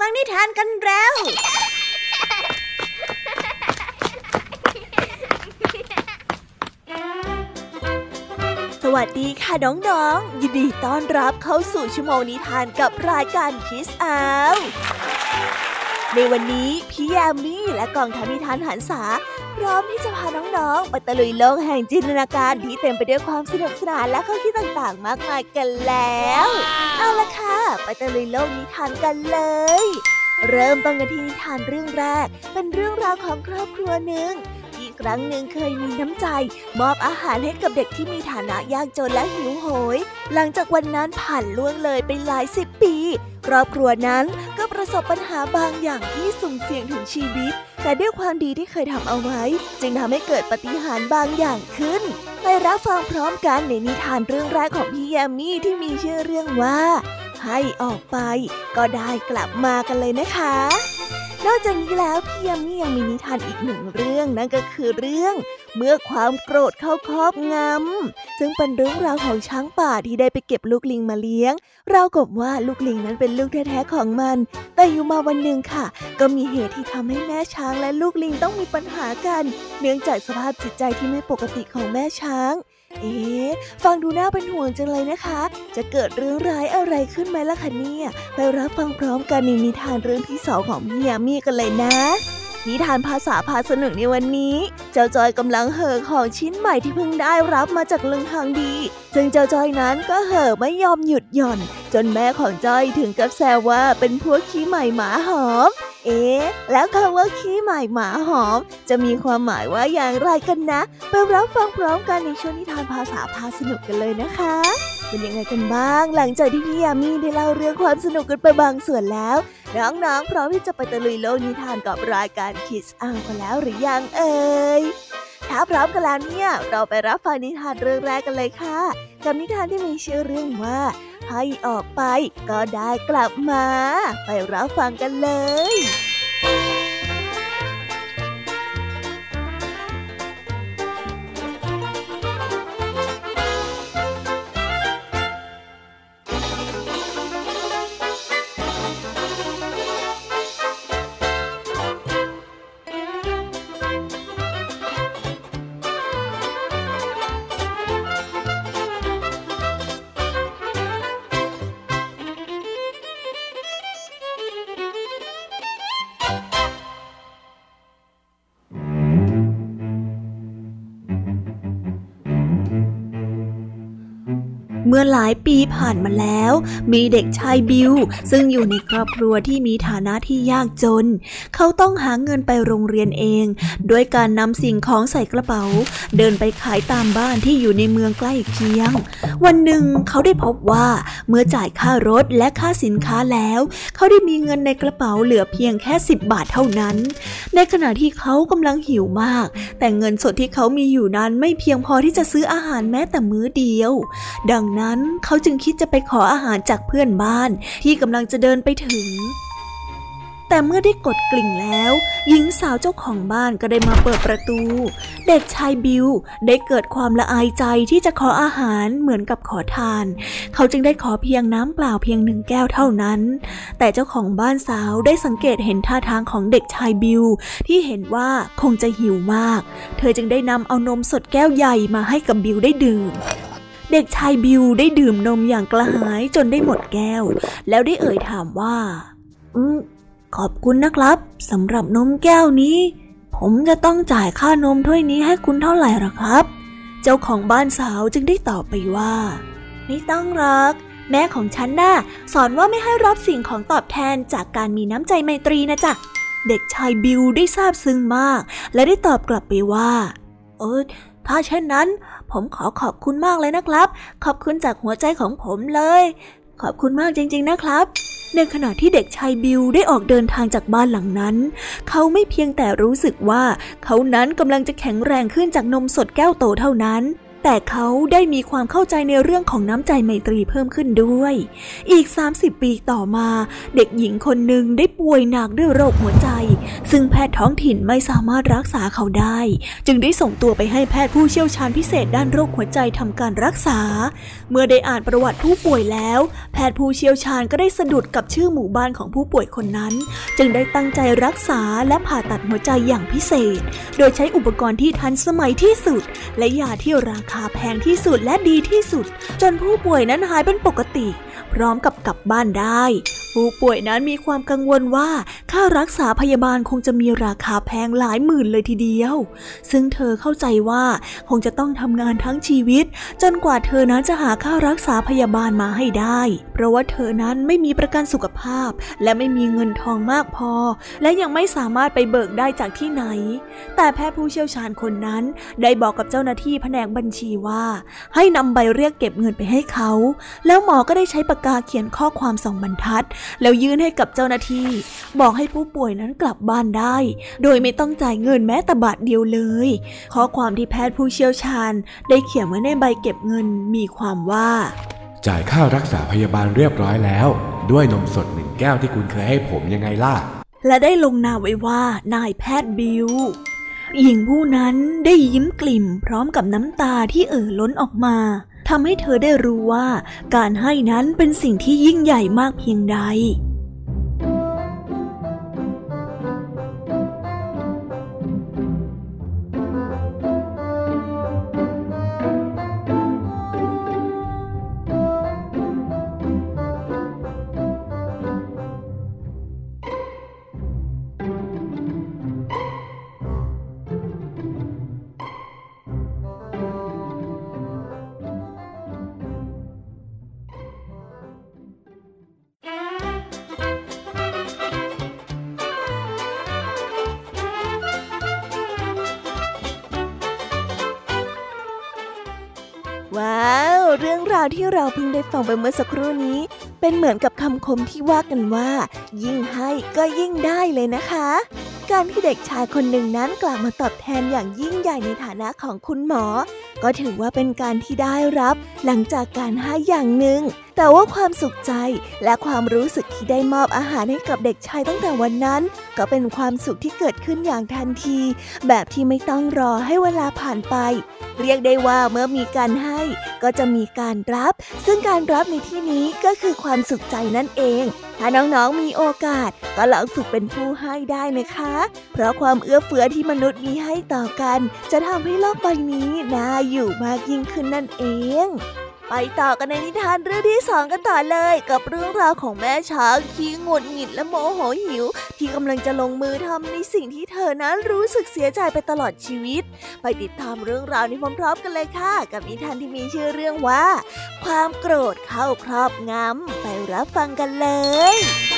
ฟังนิทานกันแล้ว สวัสดีค่ะน้องๆ ยินดีต้อนรับเข้าสู่ชั่วโมงนิทานกับรายการคิสอาวในวันนี้พี่ยามีและกองทัพนิทานหันษา พร้อมที่จะพาน้องๆไปตะลุยโลกแห่งจินตนาการที่เต็มไปด้วยความสนุกสนานและข้อคิดต่างๆ มากมายกันแล้ว เอาละค่ะ ไปตะลุยโลกนิทานกันเลย เริ่มต้นกันที่นิทานเรื่องแรก เป็นเรื่องราวของครอบครัวหนึ่งที่ ครั้งหนึ่งเคยมีน้ำใจ มอบอาหารให้กับเด็กที่มีฐานะยากจนและหิวโหย หลังจากวันนั้นผ่านล่วงเลยไปหลายสิบปี ครอบครัวนั้นก็ประสบปัญหาบางอย่างที่สุ่มเสี่ยงถึงชีวิต แต่ด้วยความดีที่เคยทำเอาไว้ จึงทำให้เกิดปฏิหารบางอย่างขึ้น ไปรับฟังพร้อมกันในนิทานเรื่องแรกของพี่แยมมี่ที่มีชื่อเรื่องว่า ให้ออกไป ก็ได้กลับมากันเลยนะคะ นอกจากนี้แล้วพี่ยามียังมีนิทานอีกหนึ่งเรื่องนั่นก็คือเรื่อง เมื่อความโกรธเข้าครอบงำซึ่งเป็นเรื่องราวของช้างป่าที่ได้ไปเก็บลูกลิงมาเลี้ยงเรากับว่าลูกลิงนั้นเป็นลูกแท้ๆของมัน แต่อยู่มาวันหนึ่งค่ะ ก็มีเหตุที่ทำให้แม่ช้างและลูกลิงต้องมีปัญหากัน เนื่องจากสภาพจิตใจที่ไม่ปกติของแม่ช้าง เอ๊ะ ฟังดูน่าเป็นห่วงจังเลยนะคะ จะเกิดเรื่องร้ายอะไรขึ้นไหมล่ะคะเนี่ย ไปรับฟังพร้อมกันในนิทานเรื่องที่สองของพี่ยามีกันเลยนะ นิทานภาษาพาสนุกในวันนี้ เจ้าจอยกำลังเห่อของชิ้นใหม่ที่เพิ่งได้รับมาจากลุงทางดี ซึ่งเจ้าจอยนั้นก็เห่อไม่ยอมหยุดหย่อน จนแม่ของจอยถึงกับแซวว่าเป็นพวกขี้ใหม่หมาหอม เอ๊ะ แล้วคำว่าขี้หม่หมาหอม จะมีความหมายว่าอย่างไรกันนะ ไปรับฟังพร้อมกันในช่วงนิทานภาษาพาสนุกกันเลยนะคะ เป็นยังไงกันบ้าง หลังจากที่พี่ยามีได้เล่าเรื่องความสนุกกันไปบางส่วนแล้ว น้องๆ พร้อมที่จะไปตะลุยโลกนิทานกับรายการคิสอ้างกันแล้วหรือยังเอ่ยถ้าพร้อมกันแล้วเนี่ย เราไปรับฟังนิทานเรื่องแรกกันเลยค่ะ กับนิทานที่มีชื่อเรื่องว่า ให้ออกไปก็ได้กลับมา ไปรับฟังกันเลย เมื่อหลายปีผ่านมาแล้ว มีเด็กชายบิว ซึ่งอยู่ในครอบครัวที่มีฐานะที่ยากจน เขาต้องหาเงินไปโรงเรียนเอง ด้วยการนำสิ่งของใส่กระเป๋า เดินไปขายตามบ้านที่อยู่ในเมืองใกล้เคียง วันหนึ่งเขาได้พบว่าเมื่อจ่ายค่ารถและค่าสินค้าแล้ว เขาได้มีเงินในกระเป๋าเหลือเพียงแค่ 10 บาทเท่านั้น ในขณะที่เขากำลังหิวมาก แต่เงินสดที่เขามีอยู่นั้นไม่เพียงพอที่จะซื้ออาหารแม้แต่มื้อเดียว ดังนั้น เขาจึงคิดจะไปขออาหารจากเพื่อนบ้านที่กำลังจะเดินไปถึง แต่เมื่อได้กดกลิ่งแล้ว หญิงสาวเจ้าของบ้านก็ได้มาเปิดประตู เด็กชายบิวได้เกิดความละอายใจที่จะขออาหารเหมือนกับขอทาน เขาจึงได้ขอเพียงน้ำเปล่าเพียงหนึ่งแก้วเท่านั้น แต่เจ้าของบ้านสาวได้สังเกตเห็นท่าทางของเด็กชายบิวที่เห็นว่าคงจะหิวมาก เธอจึงได้นำเอานมสดแก้วใหญ่มาให้กับบิวได้ดื่ม เด็กชายบิวได้ดื่มนมอย่างกระหายจนได้หมดแก้ว แล้วได้เอ่ยถามว่า อืมขอบคุณนะครับสำหรับนมแก้วนี้ ผมจะต้องจ่ายค่านมถ้วยนี้ให้คุณเท่าไหร่หรอครับ เจ้าของบ้านสาวจึงได้ตอบไปว่า ไม่ต้องหรอกแม่ของฉันน่ะสอนว่าไม่ให้รับสิ่งของตอบแทนจากการมีน้ำใจไมตรีนะจ๊ะ เด็กชายบิวได้ซาบซึ้งมาก และได้ตอบกลับไปว่า เออ ถ้าเช่นนั้น ผมขอขอบคุณมากเลยนะครับ ขอบคุณจากหัวใจของผมเลย ขอบคุณมากจริง ๆ นะครับในขณะที่เด็กชายบิวได้ออกเดินทางจากบ้านหลังนั้น เขาไม่เพียงแต่รู้สึกว่า เขานั้นกำลังจะแข็งแรงขึ้นจากนมสดแก้วโตเท่านั้น แต่เขาได้มีความเข้าใจในเรื่องของน้ำใจไมตรีเพิ่มขึ้นด้วย อีก 30 ปีต่อมา เด็กหญิงคนหนึ่งได้ป่วยหนักด้วยโรคหัวใจ ซึ่งแพทย์ท้องถิ่นไม่สามารถรักษาเขาได้ จึงได้ส่งตัวไปให้แพทย์ผู้เชี่ยวชาญพิเศษด้านโรคหัวใจทำการรักษา เมื่อได้อ่านประวัติผู้ป่วยแล้ว แพทย์ผู้เชี่ยวชาญก็ได้สะดุดกับชื่อหมู่บ้านของผู้ป่วยคนนั้น จึงได้ตั้งใจรักษาและผ่าตัดหัวใจอย่างพิเศษ โดยใช้อุปกรณ์ที่ทันสมัยที่สุด และยาที่ราคาคาแพงที่สุดและดีที่สุด จนผู้ป่วยนั้นหายเป็นปกติ พร้อมกับกลับบ้านได้ ผู้ป่วยนั้นมีความกังวลว่า ค่ารักษาพยาบาลคงจะมีราคาแพงหลายหมื่นเลยทีเดียว ซึ่งเธอเข้าใจว่าคงจะต้องทำงานทั้งชีวิต จนกว่าเธอนั้นจะหาค่ารักษาพยาบาลมาให้ได้ เพราะว่าเธอนั้นไม่มีประกันสุขภาพ และไม่มีเงินทองมากพอ และยังไม่สามารถไปเบิกได้จากที่ไหน แต่แพทย์ผู้เชี่ยวชาญคนนั้นได้บอกกับเจ้าหน้าที่แผนกบัญชีว่า ให้นำใบเรียกเก็บเงินไปให้เขา แล้วหมอก็ได้ใช้ปากกาเขียนข้อความสองบรรทัด แล้วยื่นให้กับเจ้าหน้าที่ บอกให้ผู้ป่วยนั้นกลับบ้านได้ โดยไม่ต้องจ่ายเงินแม้แต่บาทเดียวเลย ข้อความที่แพทย์ผู้เชี่ยวชาญ ได้เขียนไว้ในใบเก็บเงินมีความว่า จ่ายค่ารักษาพยาบาลเรียบร้อยแล้ว ด้วยนมสดหนึ่งแก้วที่คุณเคยให้ผมยังไงล่ะและได้ลงนามไว้ว่านายแพทย์บิว หญิงผู้นั้นได้ยิ้มกลิ่มพร้อมกับน้ำตาที่เอ่อล้นออกมาทำให้เธอได้รู้ว่า การให้นั้นเป็นสิ่งที่ยิ่งใหญ่มากเพียงใด ฟังไปเมื่อสักครู่นี้ เป็นเหมือนกับคำคมที่ว่ากันว่า ยิ่งให้ก็ยิ่งได้เลยนะคะ การที่เด็กชายคนหนึ่งนั้นกลับมาตอบแทนอย่างยิ่งใหญ่ในฐานะของคุณหมอ ก็ถือว่าเป็นการที่ได้รับ หลังจากการให้อย่างหนึ่ง แต่ว่าความสุขใจและความรู้สึกที่ได้มอบอาหารให้กับเด็กชายตั้งแต่วันนั้น ก็เป็นความสุขที่เกิดขึ้นอย่างทันที แบบที่ไม่ต้องรอให้เวลาผ่านไป เรียกได้ว่าเมื่อมีการให้ ก็จะมีการรับ ซึ่งการรับในที่นี้ก็คือความสุขใจนั่นเอง ถ้าน้องๆมีโอกาส ก็ลองฝึกเป็นผู้ให้ได้นะคะ เพราะความเอื้อเฟื้อที่มนุษย์มีให้ต่อกัน จะทำให้โลกใบนี้น่าอยู่มากยิ่งขึ้นนั่นเอง ไปต่อกันในนิทานเรื่องที่สองกันต่อเลย กับเรื่องราวของแม่ช้างที่งดหงิดและโมโหหิว ที่กำลังจะลงมือทำในสิ่งที่เธอนั้นรู้สึกเสียใจไปตลอดชีวิต ไปติดตามเรื่องราวนี้พร้อมๆกันเลยค่ะ กับนิทานที่มีชื่อเรื่องว่า ความโกรธเข้าครอบงำไปรับฟังกันเลย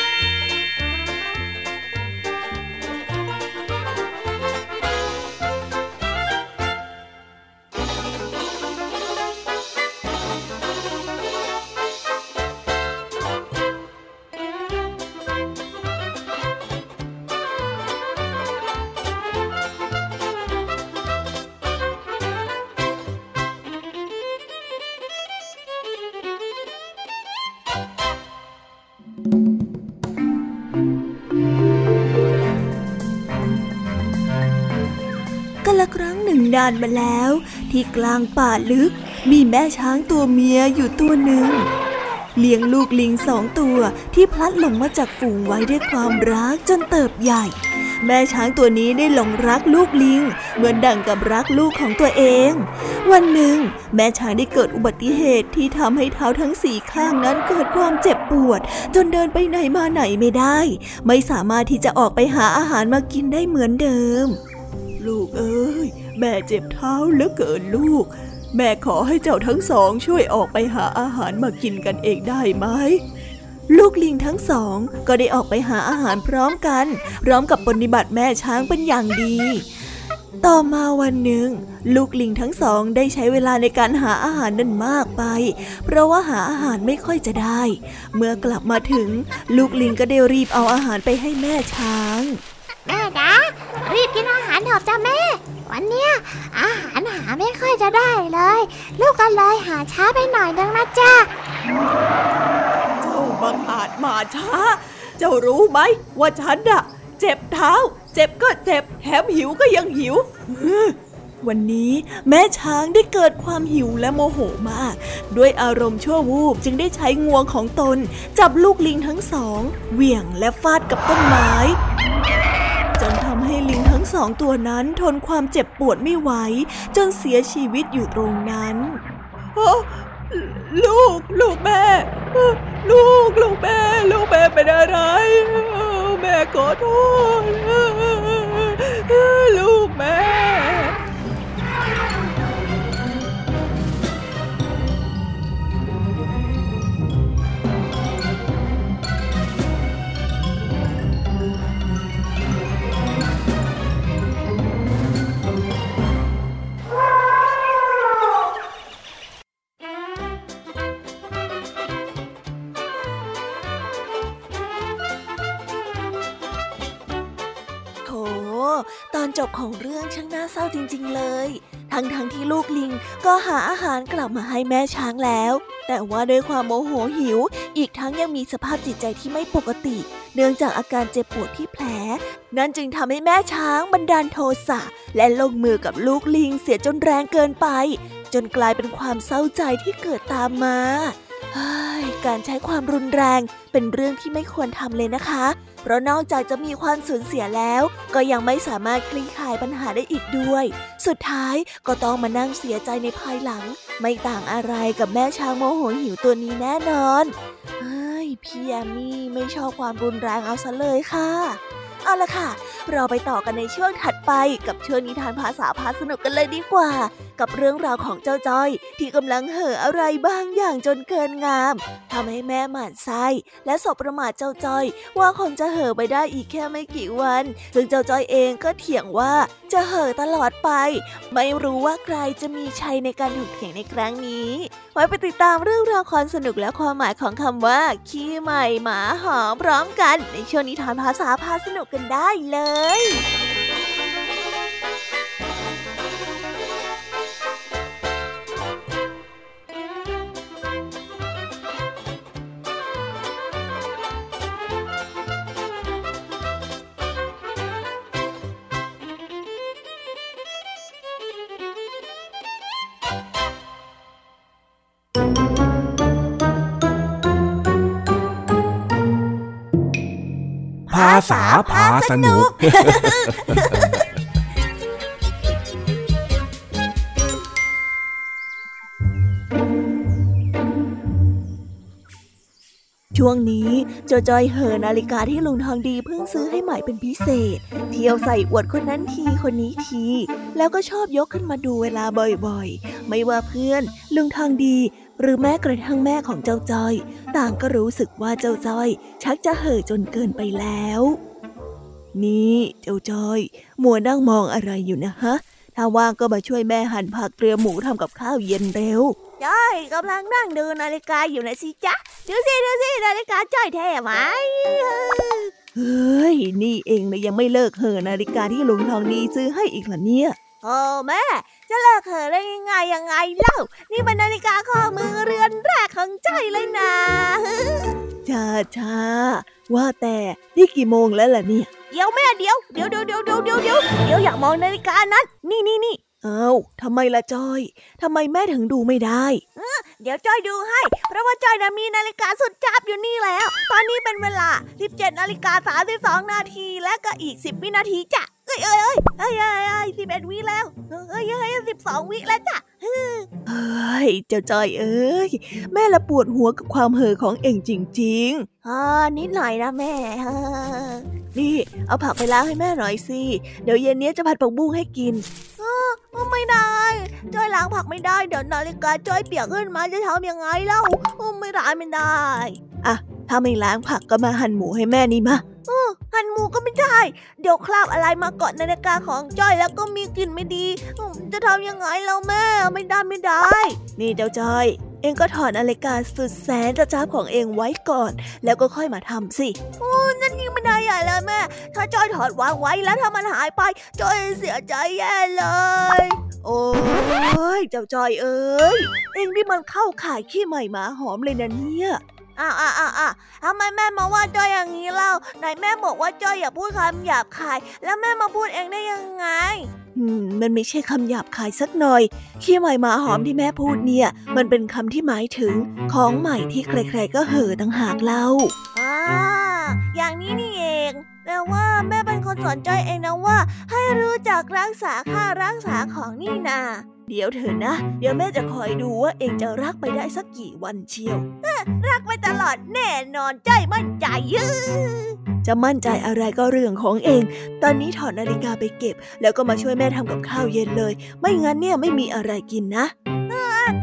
นานมาแล้ว ที่กลางป่าลึก มีแม่ช้างตัวเมียอยู่ตัวหนึ่ง เลี้ยงลูกลิงสองตัวที่พลัดหลงมาจากฝูงไว้ด้วยความรักจนเติบใหญ่ แม่ช้างตัวนี้ได้หลงรักลูกลิง เหมือนดั่งกับรักลูกของตัวเอง วันหนึ่ง แม่ช้างได้เกิดอุบัติเหตุที่ทำให้เท้าทั้งสี่ข้างนั้นเกิดความเจ็บปวด จนเดินไปไหนมาไหนไม่ได้ ไม่สามารถที่จะออกไปหาอาหารมากินได้เหมือนเดิมลูกเอ้ย แม่เจ็บเท้าเหลือเกินลูก แม่ขอให้เจ้าทั้งสองช่วยออกไปหาอาหารมากินกันเองได้ไหมลูกลิงทั้งสองก็ได้ออกไปหาอาหารพร้อมกัน พร้อมกับปฏิบัติแม่ช้างเป็นอย่างดี ต่อมาวันหนึ่ง ลูกลิงทั้งสองได้ใช้เวลาในการหาอาหารนั้นมากไป เพราะว่าหาอาหารไม่ค่อยจะได้ เมื่อกลับมาถึง ลูกลิงก็ได้รีบเอาอาหารไปให้แม่ช้าง แม่จ๋ารีบกินอาหารเถอะจ้าแม่ วันเนี้ยอาหารหาไม่ค่อยจะได้เลย ลูกก็เลยหาช้าไปหน่อยนึงนะจ้าเจ้าบังอาจมาช้า เจ้ารู้ไหมว่าฉันอะเจ็บเท้า เจ็บก็เจ็บแถมหิวก็ยังหิววันนี้แม่ช้างได้เกิดความหิวและโมโหมาก ด้วยอารมณ์ชั่ววูบจึงได้ใช้งวงของตน จับลูกลิงทั้งสอง เหวี่ยงและฟาดกับต้นไม้ นทำให้ลิงทั้งสองตัวนั้นทนความเจ็บปวดไม่ไหว จนเสียชีวิตอยู่ตรงนั้นลูก ลูกแม่ ลูก ลูกแม่ ลูกแม่เป็นอะไร แม่ขอโทษ ลูกแม่ ของเรื่องช่างน่าเศร้าจริง ๆ เลย ทั้งๆทที่ลูกลิงก็หาอาหารกลับมาให้แม่ช้างแล้ว แต่ว่าด้วยความโมโหหิว อีกทั้งยังมีสภาพจิตใจที่ไม่ปกติ เนื่องจากอาการเจ็บปวดที่แผล นั่นจึงทำให้แม่ช้างบันดาลโทสะและลงมือกับลูกลิงเสียจนแรงเกินไป จนกลายเป็นความเศร้าใจที่เกิดตามมาการใช้ความรุนแรงเป็นเรื่องที่ไม่ควรทำเลยนะคะ เพราะนอกจากจะมีความสูญเสียแล้ว ก็ยังไม่สามารถคลี่คลายปัญหาได้อีกด้วย สุดท้ายก็ต้องมานั่งเสียใจในภายหลัง ไม่ต่างอะไรกับแม่ช้างโมโหหิวตัวนี้แน่นอนเฮ้ยพี่แอมมี่ไม่ชอบความรุนแรงเอาซะเลยค่ะเอาละค่ะ เราไปต่อกันในช่วงถัดไปกับช่วงนิทานภาษาพาสนุกกันเลยดีกว่า กับเรื่องราวของเจ้าจ้อย ที่กำลังเห่ออะไรบางอย่างจนเกินงามทำให้แม่หมันไส้และสบประมาทเจ้าจ้อย ว่าคงจะเห่อไปได้อีกแค่ไม่กี่วัน ซึ่งเจ้าจ้อยเองก็เถียงว่าจะเห่อตลอดไป ไม่รู้ว่าใครจะมีชัยในการถูกเถียงในครั้งนี้ ไว้ไปติดตามเรื่องราวความสนุกและความหมายของคำว่า ขี้ใหม่หมาหอมพร้อมกัน ในช่วงนิทานภาษาพาสนุกกันได้เลย ษาพาสนุก ช่วงนี้จ้าจอยเหอนาฬิกาที่ลุงทองดีเพิ่งซื้อให้ใหม่เป็นพิเศษ เที่ยวใส่อวดคนนั้นทีคนนี้ที แล้วก็ชอบยกขึ้นมาดูเวลาบ่อยๆ ไม่ว่าเพื่อนลุงทองดี หรือแม้กระทั่งแม่ของเจ้าจ้อย ต่างก็รู้สึกว่าเจ้าจ้อย ชักจะเห่อจนเกินไปแล้ว นี่เจ้าจ้อยมัวนั่งมองอะไรอยู่นะฮะ ถ้าว่างก็มาช่วยแม่หั่นผักเตรียมหมูทำกับข้าวเย็นเร็วจ้อยกำลังนั่งดูนาฬิกาอยู่นะสิจ๊ะดูสิดูสินาฬิกาจ้อยแท้ไหมเฮ้ย นี่เองนะยังไม่เลิกเห่อนาฬิกาที่ลุงทองดีซื้อให้อีกเหรอเนี่ยโอ้แม่ จะเลิกเห่อได้ยังไงยังไงเล่า นี่เป็นนาฬิกาข้อมือเรือนแรกของจ้อยเลยนะช้าช้าว่าแต่นี่กี่โมงแล้วล่ะเนี่ย เดี๋ยวแม่เดี๋ยวเดี๋ยวเดี๋ยวเดี๋ยวเดี๋ยวเดี๋ยวเดี๋ยวอยากมองนาฬิกานั้น นี่นี่นี่เอ้าทำไมล่ะจอย ทำไมแม่ถึงดูไม่ได้เดี๋ยวจอยดูให้ เพราะว่าจอยนะมีนาฬิกาสุดจับอยู่นี่แล้ว ตอนนี้เป็นเวลา 17นาฬิกา32นาทีและก็อีก 10 วินาทีจ้ะ เอ้ยเอ้ยเอ้ยเอ้ยเอ้ยสิบเอ็ดวิแล้วเอ้ยเอ้ยสิบสองวิแล้วจ้ะเฮ้ยเจ้าจอยเอ้ยแม่ละปวดหัวกับความเห่อของเองจริงๆอ่านิดหน่อยนะแม่นี่เอาผักไปล้างให้แม่หน่อยสิเดี๋ยวเย็นนี้จะผัดผักบุ้งให้กินไม่ได้จอยล้างผักไม่ได้ เดี๋ยวนาฬิกาจอยเปียกขึ้นมาจะทำยังไงเล่าไม่ได้ไม่ได้ อะ ถ้าไม่ล้างผักก็มาหั่นหมูให้แม่นี่มาหั่นหมูก็ไม่ได้ เดี๋ยวคราบอะไรมาเกาะนาฬิกาของจ้อยแล้วก็มีกลิ่นไม่ดี จะทำยังไงเราแม่ไม่ได้ไม่ได้ นี่เจ้าจ้อย เองก็ถอดนาฬิกาสุดแสนจะจ้าของเองไว้ก่อน แล้วก็ค่อยมาทำสิโอ้นั่นยิ่งไม่ได้ใหญ่เลยแม่ ถ้าจ้อยถอดวางไว้แล้วถ้ามันหายไปจ้อยเสียใจแย่เลยโอ้ย เจ้าจ้อยเอ้ย เองนี่มันเข้าข่ายขี้ใหม่หมาหอมเลยนะเนี่ย อ้าวอ้าวอ้าวอ้าวทำไมแม่มาว่าจ้อยอย่างนี้เล่าไหนแม่บอกว่าจ้อยอย่าพูดคำหยาบคาย แล้วแม่มาพูดเองได้ยังไงอืมมันไม่ใช่คำหยาบคายสักหน่อย ขี้ใหม่หมาหอมที่แม่พูดเนี่ย มันเป็นคำที่หมายถึงของใหม่ที่ใครๆก็เห่อต่างหากเล่าอ่าอย่างนี้นี่เองแต่ว่าแม่เป็นคนสอนจ้อยเองนะว่า ให้รู้จักรักษาค่ารักษาของนี่นา เดี๋ยวเถอะนะ เดี๋ยวแม่จะคอยดูว่าเองจะรักไปได้สักกี่วันเชียว รักไปตลอดแน่นอนจ้อยมั่นใจยือจะมั่นใจอะไรก็เรื่องของเอง ตอนนี้ถอดนาฬิกาไปเก็บ แล้วก็มาช่วยแม่ทำกับข้าวเย็นเลย ไม่งั้นเนี่ยไม่มีอะไรกินนะ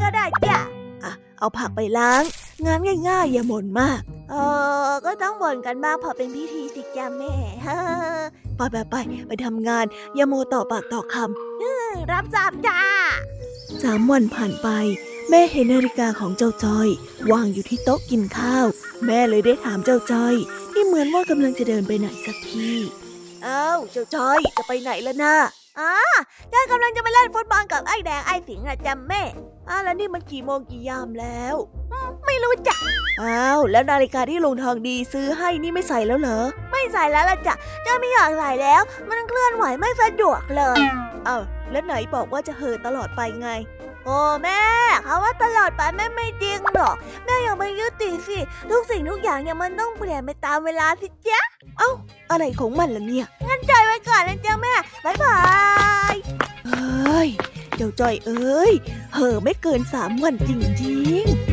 ก็ได้จ้ะอะเอาผักไปล้าง งานง่ายๆอย่าหม่นมาก เออ ก็ต้องบ่นกันบ้างเพอเป็นพิธีสิจ้าแม่ ไปไปไปไปทำงาน อย่าโมวต่อปากต่อครับทราบจ้าำสามวันผ่านไป แม่เห็นนาฬิกาของเจ้าจ้อย วางอยู่ที่โต๊ะกินข้าว แม่เลยได้ถามเจ้าจ้อยที่เหมือนว่ากำลังจะเดินไปไหนสักทีเอ้าเจ้าจ้อยจะไปไหนแล้วนะอ๋อจ้อยกำลังจะไปเล่นฟุตบอลกับไอ้แดงไอ้สิงห์นะจ้าแม่อ้าวแล้วนี่มันกี่โมงกี่ยามแล้ว ไม่รู้จ้ะอ้าวแล้วนาฬิกาที่ลุงทองดีซื้อให้นี่ไม่ใส่แล้วเหรอ ไม่ใส่แล้วละจ้ะจ้อยไม่อยากใส่แล้ว มันเคลื่อนไหวไม่สะดวกเลยอ้าวแล้วไหนบอกว่าจะเห่อตลอดไปไง โอ้แม่เขาว่าตลอดไปแม่ไม่จริงหรอก แม่อย่ามายึดติดสิ ทุกสิ่งทุกอย่างเนี่ยมันต้องเปลี่ยนไปตามเวลาสิจ๊ะอะไรของมันล่ะเนี่ย งั้นใจไว้ก่อนนะจ๊ะแม่บายบายเฮ้ย เจ้าจ้อยเอ้ย เห่อไม่เกินสามวันจริงๆ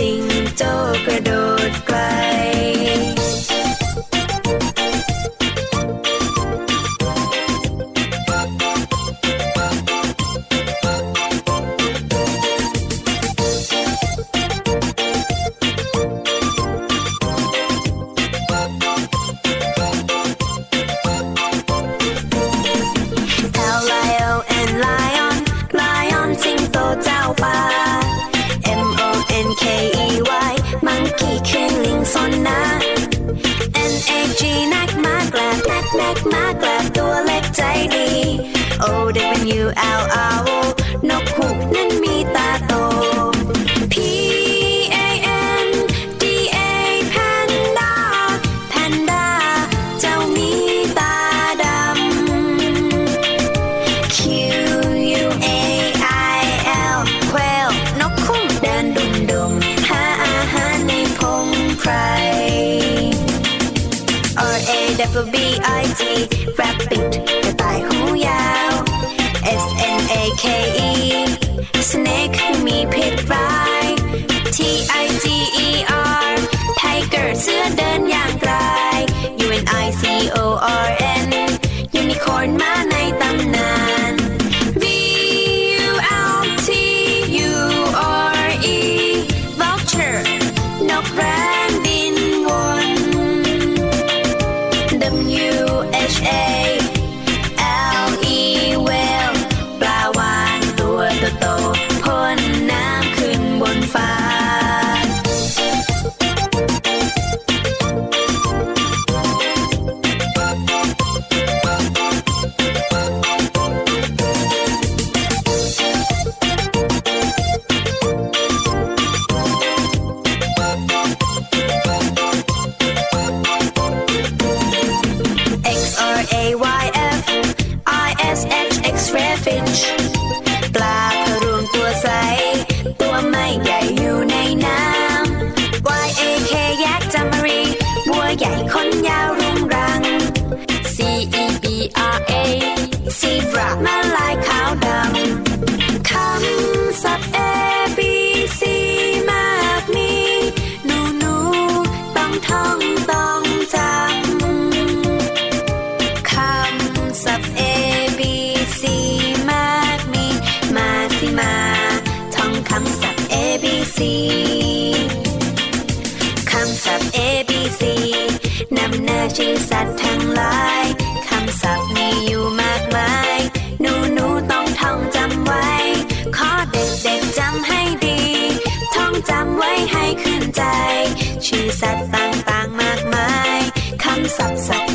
ดูจิงโจ้กระโดด คำศัพท์ A B C นำหน้าชื่อสัตว์ทั้งหลาย คำศัพท์มีอยู่มากมาย หนูหนูต้องท่องจำไว้ ขอเด็กเด็กจำให้ดี ท่องจำไว้ให้ขึ้นใจ ชื่อสัตว์ต่างๆมากมาย คำศัพท์